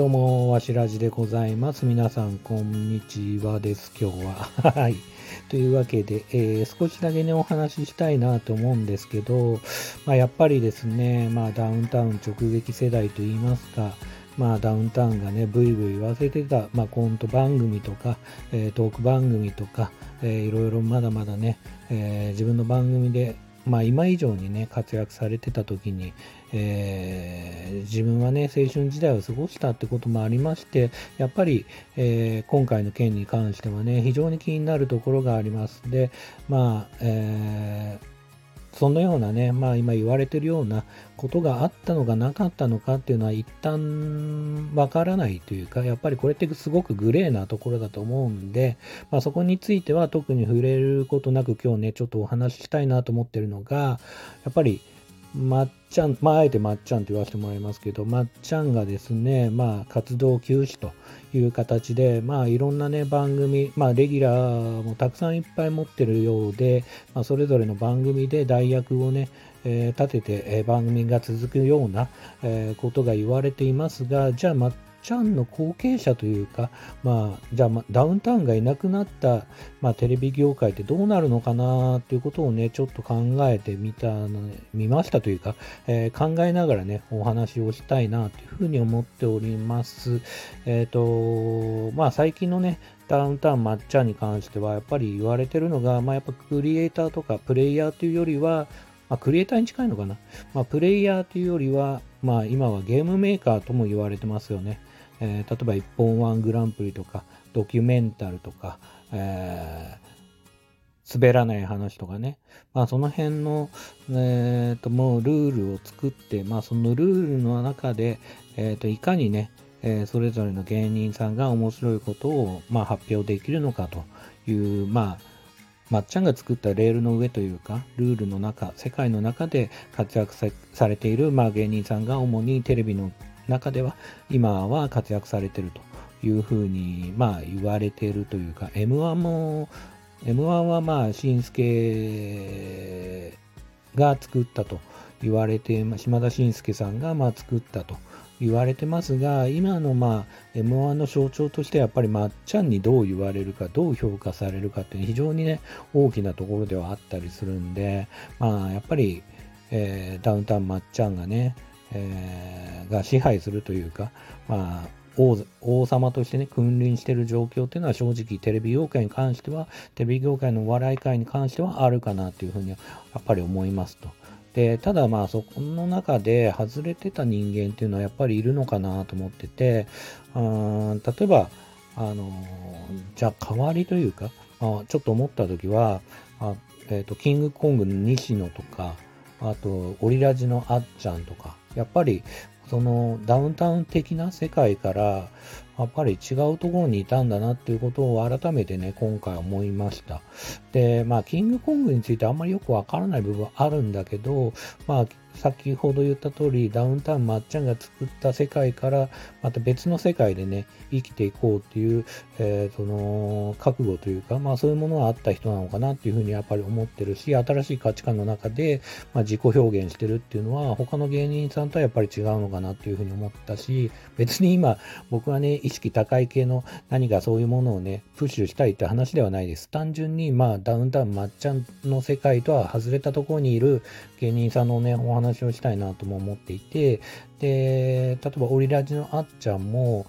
どうも、わしらじでございます。皆さん、こんにちはです、今日は。はい。というわけで、えー、少しだけね、お話ししたいなと思うんですけど、まあ、やっぱりですね、まあ、ダウンタウン直撃世代と言いますか、まあ、ダウンタウンがね、ブイブイ言わせてた、まあ、コント番組とか、えー、トーク番組とか、えー、いろいろまだまだね、えー、自分の番組でまあ、今以上にね活躍されてた時に、えー、自分はね青春時代を過ごしたってこともありましてやっぱり、えー、今回の件に関してはね非常に気になるところがあります。でまあ、えーそのようなね、まあ今言われてるようなことがあったのかなかったのかっていうのは一旦わからないというか、やっぱりこれってすごくグレーなところだと思うんで、まあそこについては特に触れることなく今日ね、ちょっとお話ししたいなと思ってるのが、やっぱりまっちゃん、まあ、あえてまっちゃんと言わせてもらいますけど、まっちゃんがですね、まあ、活動休止という形で、まあ、いろんなね、番組、まあ、レギュラーもたくさんいっぱい持ってるようで、まあ、それぞれの番組で代役をね、えー、立てて、えー、番組が続くような、えー、ことが言われていますが、じゃあ、まっちゃんの後継者というか、まあ、じゃあ、ダウンタウンがいなくなった、まあ、テレビ業界ってどうなるのかなっていうことをね、ちょっと考えてみたの、見ましたというか、えー、考えながらね、お話をしたいなというふうに思っております。えっ、ー、と、まあ、最近のね、ダウンタウンまっちゃんに関しては、やっぱり言われてるのが、まあ、やっぱクリエイターとかプレイヤーというよりは、まあ、クリエイターに近いのかな。まあ、プレイヤーというよりは、まあ、今はゲームメーカーとも言われてますよね。えー、例えば一本ワングランプリとか、ドキュメンタルとか、えー、滑らない話とかね。まあその辺の、えー、ともうルールを作って、まあそのルールの中で、えー、といかにね、えー、それぞれの芸人さんが面白いことを、まあ、発表できるのかという、まあ、まっちゃんが作ったレールの上というか、ルールの中、世界の中で活躍されている、まあ、芸人さんが主にテレビの中では今は活躍されてるというふうに、まあ、言われているというか M1 も M1 はまあしんすけが作ったと言われて島田紳介さんがまあ作ったと言われてますが今のまあ M1 の象徴としてやっぱりまっちゃんにどう言われるかどう評価されるかっていう非常にね大きなところではあったりするんでまあやっぱり、えー、ダウンタウンまっちゃんがねえー、が支配するというか、まあ、王王様としてね、君臨している状況っていうのは正直テレビ業界に関しては、テレビ業界の笑い界に関してはあるかなというふうにやっぱり思いますと。で、ただまあそこの中で外れてた人間っていうのはやっぱりいるのかなと思ってて、うん例えば、あのじゃあ代わりというか、あちょっと思った時は、あえーと、キングコングの西野とか、あと、オリラジのあっちゃんとか、やっぱりそのダウンタウン的な世界からやっぱり違うところにいたんだなっていうことを改めてね、今回思いました。で、まあ、キングコングについてあんまりよくわからない部分あるんだけど、まあ、先ほど言った通り、ダウンタウンまっちゃんが作った世界から、また別の世界でね、生きていこうっていう、えー、その、覚悟というか、まあそういうものはあった人なのかなっていうふうにやっぱり思ってるし、新しい価値観の中で、まあ、自己表現してるっていうのは、他の芸人さんとはやっぱり違うのかなっていうふうに思ったし、別に今、僕はね、意識高い系の何かそういうものをね、プッシュしたいって話ではないです。単純に、まあ、ダウンタウンまっちゃんの世界とは外れたところにいる芸人さんのね、お話話をしたいなとも思っていて、で、例えばオリラジのあっちゃんも、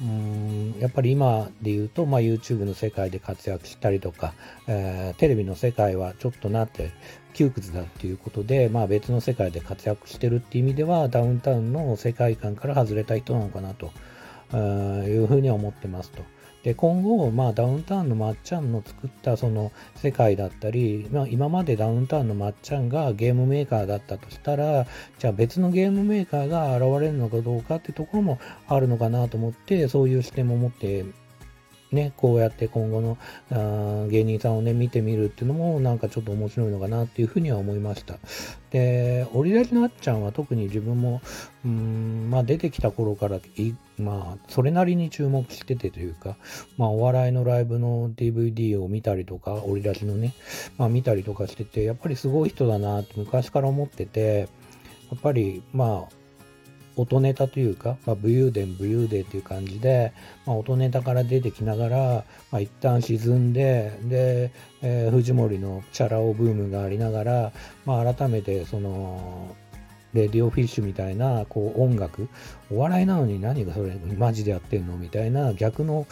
うんやっぱり今で言うと、まあ、YouTube の世界で活躍したりとか、えー、テレビの世界はちょっとなって窮屈だっていうことで、まあ、別の世界で活躍してるっていう意味ではダウンタウンの世界観から外れた人なのかなというふうに思ってますと。で今後、まあ、ダウンタウンのまっちゃんの作ったその世界だったり、まあ、今までダウンタウンのまっちゃんがゲームメーカーだったとしたらじゃあ別のゲームメーカーが現れるのかどうかってところもあるのかなと思ってそういう視点も持ってね、こうやって今後のあ芸人さんをね、見てみるっていうのもなんかちょっと面白いのかなっていうふうには思いました。で、オリラジのあっちゃんは特に自分も、うん、まあ出てきた頃からまあ、それなりに注目しててというか、まあお笑いのライブの DVD を見たりとか、オリラジのね、まあ見たりとかしてて、やっぱりすごい人だなって昔から思ってて、やっぱりまあ、音ネタというか、まあ、武勇伝武勇伝っていう感じで、まあ、音ネタから出てきながら、まあ、一旦沈んでで、えー、藤森のチャラ男ブームがありながら、まあ、改めてそのレディオフィッシュみたいなこう音楽お笑いなのに何がそれマジでやってんの？みたいな逆の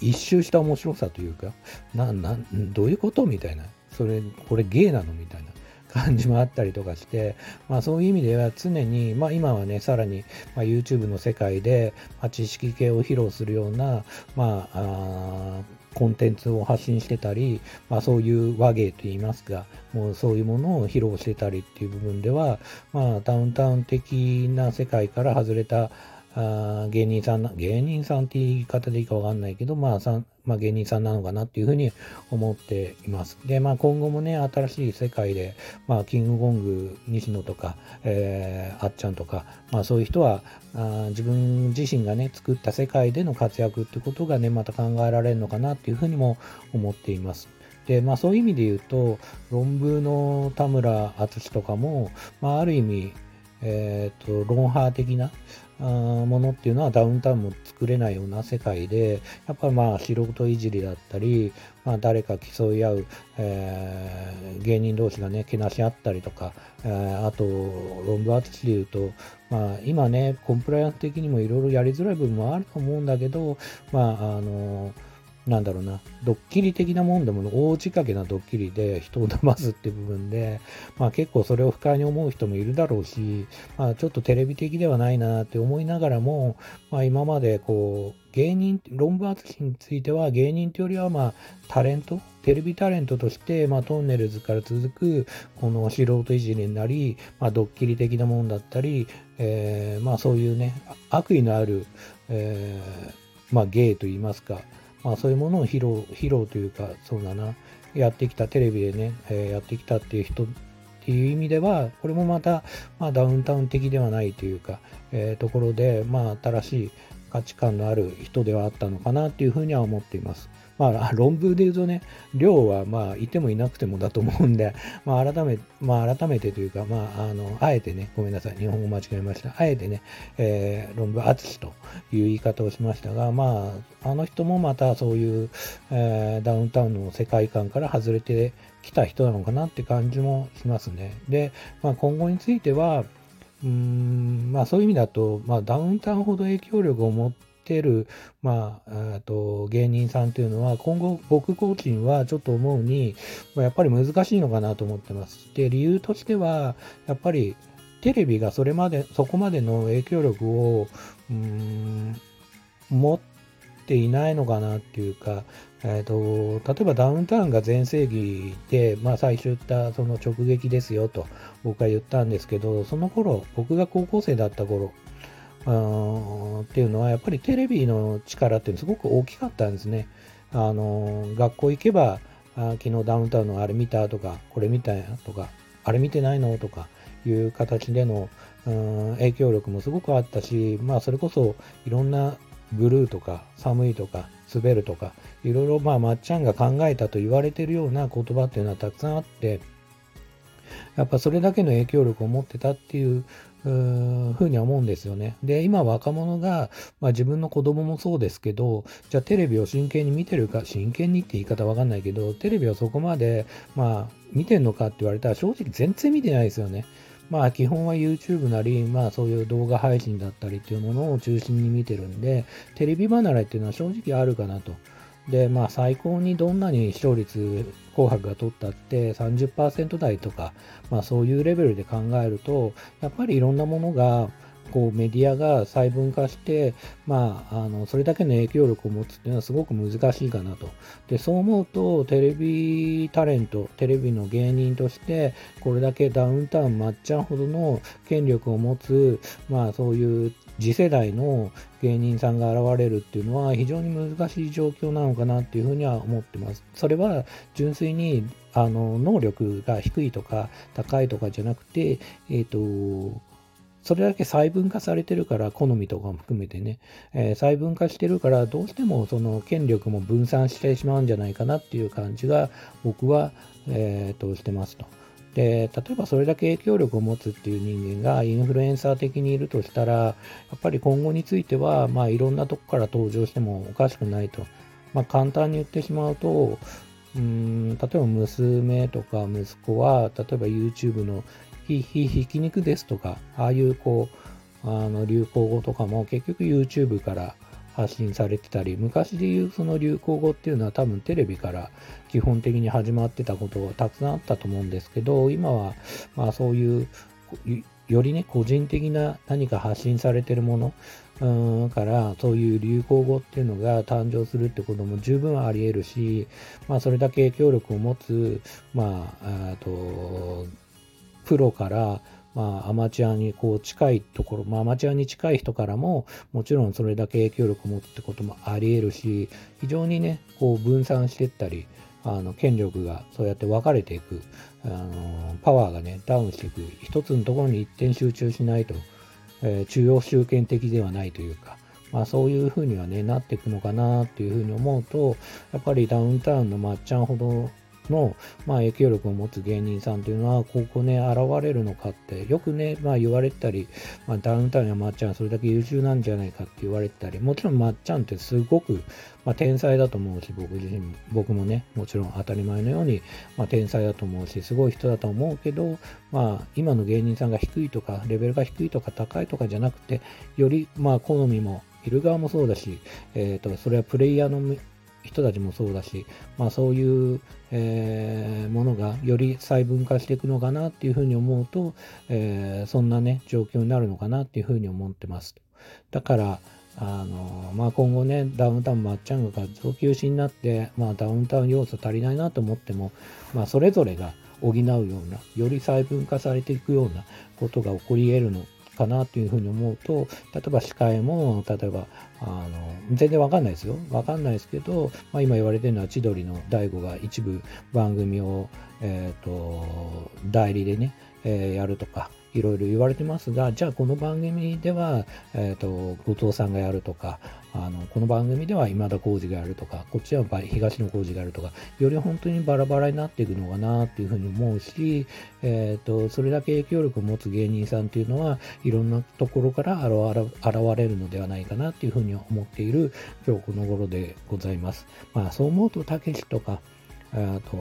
一周した面白さというかななどういうこと？みたいな。それこれ芸なの？みたいな。感じもあったりとかして、まあ、そういう意味では常に、まあ、今はねさらに、まあ、YouTube の世界で、まあ、知識系を披露するような、まあ、コンテンツを発信してたり、まあ、そういう和芸といいますか、もうそういうものを披露してたりっていう部分では、まあ、ダウンタウン的な世界から外れたあ芸人さんな、芸人さんって言い方でいいかわかんないけど、まあさん、まあ芸人さんなのかなっていうふうに思っています。で、まあ今後もね、新しい世界で、まあキングコング西野とか、えー、あっちゃんとか、まあそういう人はあ自分自身がね、作った世界での活躍ってことがね、また考えられるのかなっていうふうにも思っています。で、まあそういう意味で言うと、論文の田村淳とかも、まあある意味、えっ、ー、と、ロンハー的な、ものっていうのはダウンタウンも作れないような世界で、やっぱまあ素人いじりだったり、まあ誰か競い合う、えー、芸人同士がね、けなし合ったりとか、えー、あと、論文淳で言うと、まあ今ね、コンプライアンス的にもいろいろやりづらい部分もあると思うんだけど、まああのーなんだろうな、ドッキリ的なもんでも大仕掛けなドッキリで人を騙すって部分で、まあ結構それを不快に思う人もいるだろうし、まあちょっとテレビ的ではないなって思いながらも、まあ今までこう、芸人、論文淳については芸人というよりはまあタレント、テレビタレントとして、まあトンネルズから続くこの素人いじりになり、まあドッキリ的なもんだったり、えー、まあそういうね、悪意のある、えー、まあ芸といいますか、まあ、そういうものを披露、披露というか、そうだな、やってきた、テレビでね、えー、やってきたっていう人っていう意味では、これもまた、まあ、ダウンタウン的ではないというか、えー、ところで、まあ、新しい価値観のある人ではあったのかなっていうふうには思っています。まあ、論文で言うとね、量はまあ、いてもいなくてもだと思うんで、まあ、改め、まあ、改めてというか、まあ、あの、あえてね、ごめんなさい、日本語間違えました。あえてね、えー、論文厚という言い方をしましたが、まあ、あの人もまたそういう、えー、ダウンタウンの世界観から外れてきた人なのかなって感じもしますね。で、まあ、今後については、うんまあそういう意味だと、まあ、ダウンタウンほど影響力を持ってる、まあ、と芸人さんというのは、今後僕個人はちょっと思うに、まあ、やっぱり難しいのかなと思ってます。で、理由としては、やっぱりテレビがそれまで、そこまでの影響力を、うん、持っていないのかなっていうか、えーと、例えばダウンタウンが全盛期で、まあ、最初言ったその直撃ですよと僕は言ったんですけど、その頃、僕が高校生だった頃、っていうのはやっぱりテレビの力っていうのすごく大きかったんですね。あの学校行けばあ昨日ダウンタウンのあれ見たとかこれ見たとかあれ見てないのとかいう形でのうん影響力もすごくあったしまあそれこそいろんなブルーとか寒いとか滑るとかいろいろまあまっちゃんが考えたと言われてるような言葉っていうのはたくさんあってやっぱそれだけの影響力を持ってたっていうふうには思うんですよね。で、今若者が、まあ、自分の子供もそうですけど、じゃあテレビを真剣に見てるか、真剣にって言い方わかんないけど、テレビをそこまで、まあ、見てんのかって言われたら正直全然見てないですよね。まあ基本は YouTube なり、まあそういう動画配信だったりっていうものを中心に見てるんで、テレビ離れっていうのは正直あるかなと。で、まあ最高にどんなに視聴率紅白が取ったって30%台とか、まあそういうレベルで考えると、やっぱりいろんなものが、こうメディアが細分化して、まあ、あのそれだけの影響力を持つっていうのはすごく難しいかなと。でそう思うとテレビタレントテレビの芸人としてこれだけダウンタウンまっちゃんほどの権力を持つ、まあ、そういう次世代の芸人さんが現れるっていうのは非常に難しい状況なのかなっていうふうには思ってます。それは純粋にあの能力が低いとか高いとかじゃなくて、えっ、ー、と、それだけ細分化されてるから、好みとかも含めてね、えー、細分化してるから、どうしてもその権力も分散してしまうんじゃないかなっていう感じが僕は、えー、としてますと。で、例えばそれだけ影響力を持つっていう人間がインフルエンサー的にいるとしたら、やっぱり今後については、まあいろんなとこから登場してもおかしくないと。まあ簡単に言ってしまうと、うん、例えば娘とか息子は、例えば YouTube のひひひき肉ですとか、ああいうこう、あの流行語とかも結局 YouTube から発信されてたり、昔で言うその流行語っていうのは多分テレビから基本的に始まってたことがたくさんあったと思うんですけど、今はまあそういうよりね、個人的な何か発信されてるもの、うんから、そういう流行語っていうのが誕生するってことも十分あり得るし、まあ、それだけ影響力を持つ、まあ、あと、プロから、まあ、アマチュアにこう近いところ、まあ、アマチュアに近い人からも、もちろんそれだけ影響力を持つってこともあり得るし、非常にね、こう分散していったり、あの権力がそうやって分かれていく、あのパワーがね、ダウンしていく、一つのところに一点集中しないと、えー、中央集権的ではないというか、まあ、そういうふうにはね、なっていくのかなっていうふうに思うと、やっぱりダウンタウンのまっちゃんほどの、まあ、影響力を持つ芸人さんというのは、ここね、現れるのかって、よくね、まあ言われたり、まあ、ダウンタウンやまっちゃんそれだけ優秀なんじゃないかって言われたり、もちろんまっちゃんってすごく、まあ、天才だと思うし、僕自身、僕もね、もちろん当たり前のように、まあ、天才だと思うし、すごい人だと思うけど、まあ、今の芸人さんが低いとか、レベルが低いとか高いとかじゃなくて、より、まあ、好みも、いる側もそうだし、えっ、ー、と、それはプレイヤーの人たちもそうだし、まあそういう、えー、ものがより細分化していくのかなっていうふうに思うと、えー、そんなね、状況になるのかなっていうふうに思ってます。だから、あのまあ、今後ね、ダウンタウンまっちゃんが活動休止になって、まあ、ダウンタウン要素足りないなと思っても、まあ、それぞれが補うような、より細分化されていくようなことが起こり得るのかなというふうに思うと、例えば司会も、例えば、あの、全然わかんないですよ。わかんないですけど、まあ、今言われてるのは千鳥の大悟が一部番組を、えっ、ー、と、代理でね、えー、やるとか、いろいろ言われてますが、じゃあこの番組では、えっ、ー、と、後藤さんがやるとか、あの、この番組では今田耕司がやるとか、こっちは東野耕司がやるとか、より本当にバラバラになっていくのかなっていうふうに思うし、えっ、ー、と、それだけ影響力を持つ芸人さんっていうのは、いろんなところから現れるのではないかなっていうふうに思っている今日この頃でございます。まあ、そう思うと、たけしとか、あと、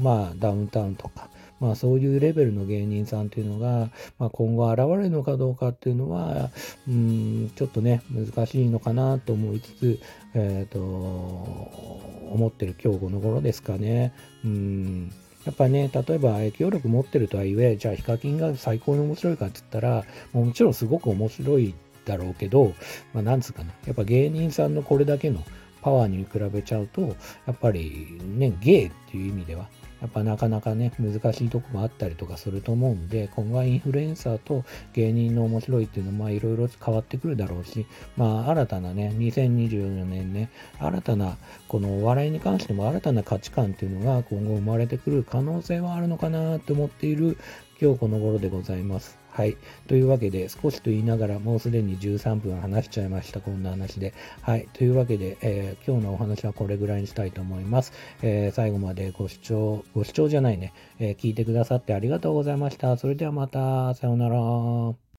まあ、ダウンタウンとか、まあそういうレベルの芸人さんっていうのが、まあ、今後現れるのかどうかっていうのは、うん、ちょっとね、難しいのかなと思いつつ、えっ、ー、と、思ってる今日この頃ですかね。うんやっぱね、例えば影響力持ってるとはいえ、じゃあヒカキンが最高に面白いかって言ったら、もちろんすごく面白いだろうけど、まあなんつうかな、やっぱ芸人さんのこれだけのパワーに比べちゃうと、やっぱりね、芸っていう意味では、やっぱなかなかね、難しいとこもあったりとかすると思うんで、今後はインフルエンサーと芸人の面白いっていうのもいろいろ変わってくるだろうし、まあ新たなね、2024年ね、新たな、このお笑いに関しても新たな価値観っていうのが今後生まれてくる可能性はあるのかなと思っている今日この頃でございます。はい。というわけで、少しと言いながら、もうすでに13分話しちゃいました。こんな話で。はい。というわけで、えー、今日のお話はこれぐらいにしたいと思います。えー、最後までご視聴、ご視聴じゃないね、えー、聞いてくださってありがとうございました。それではまた、さようなら。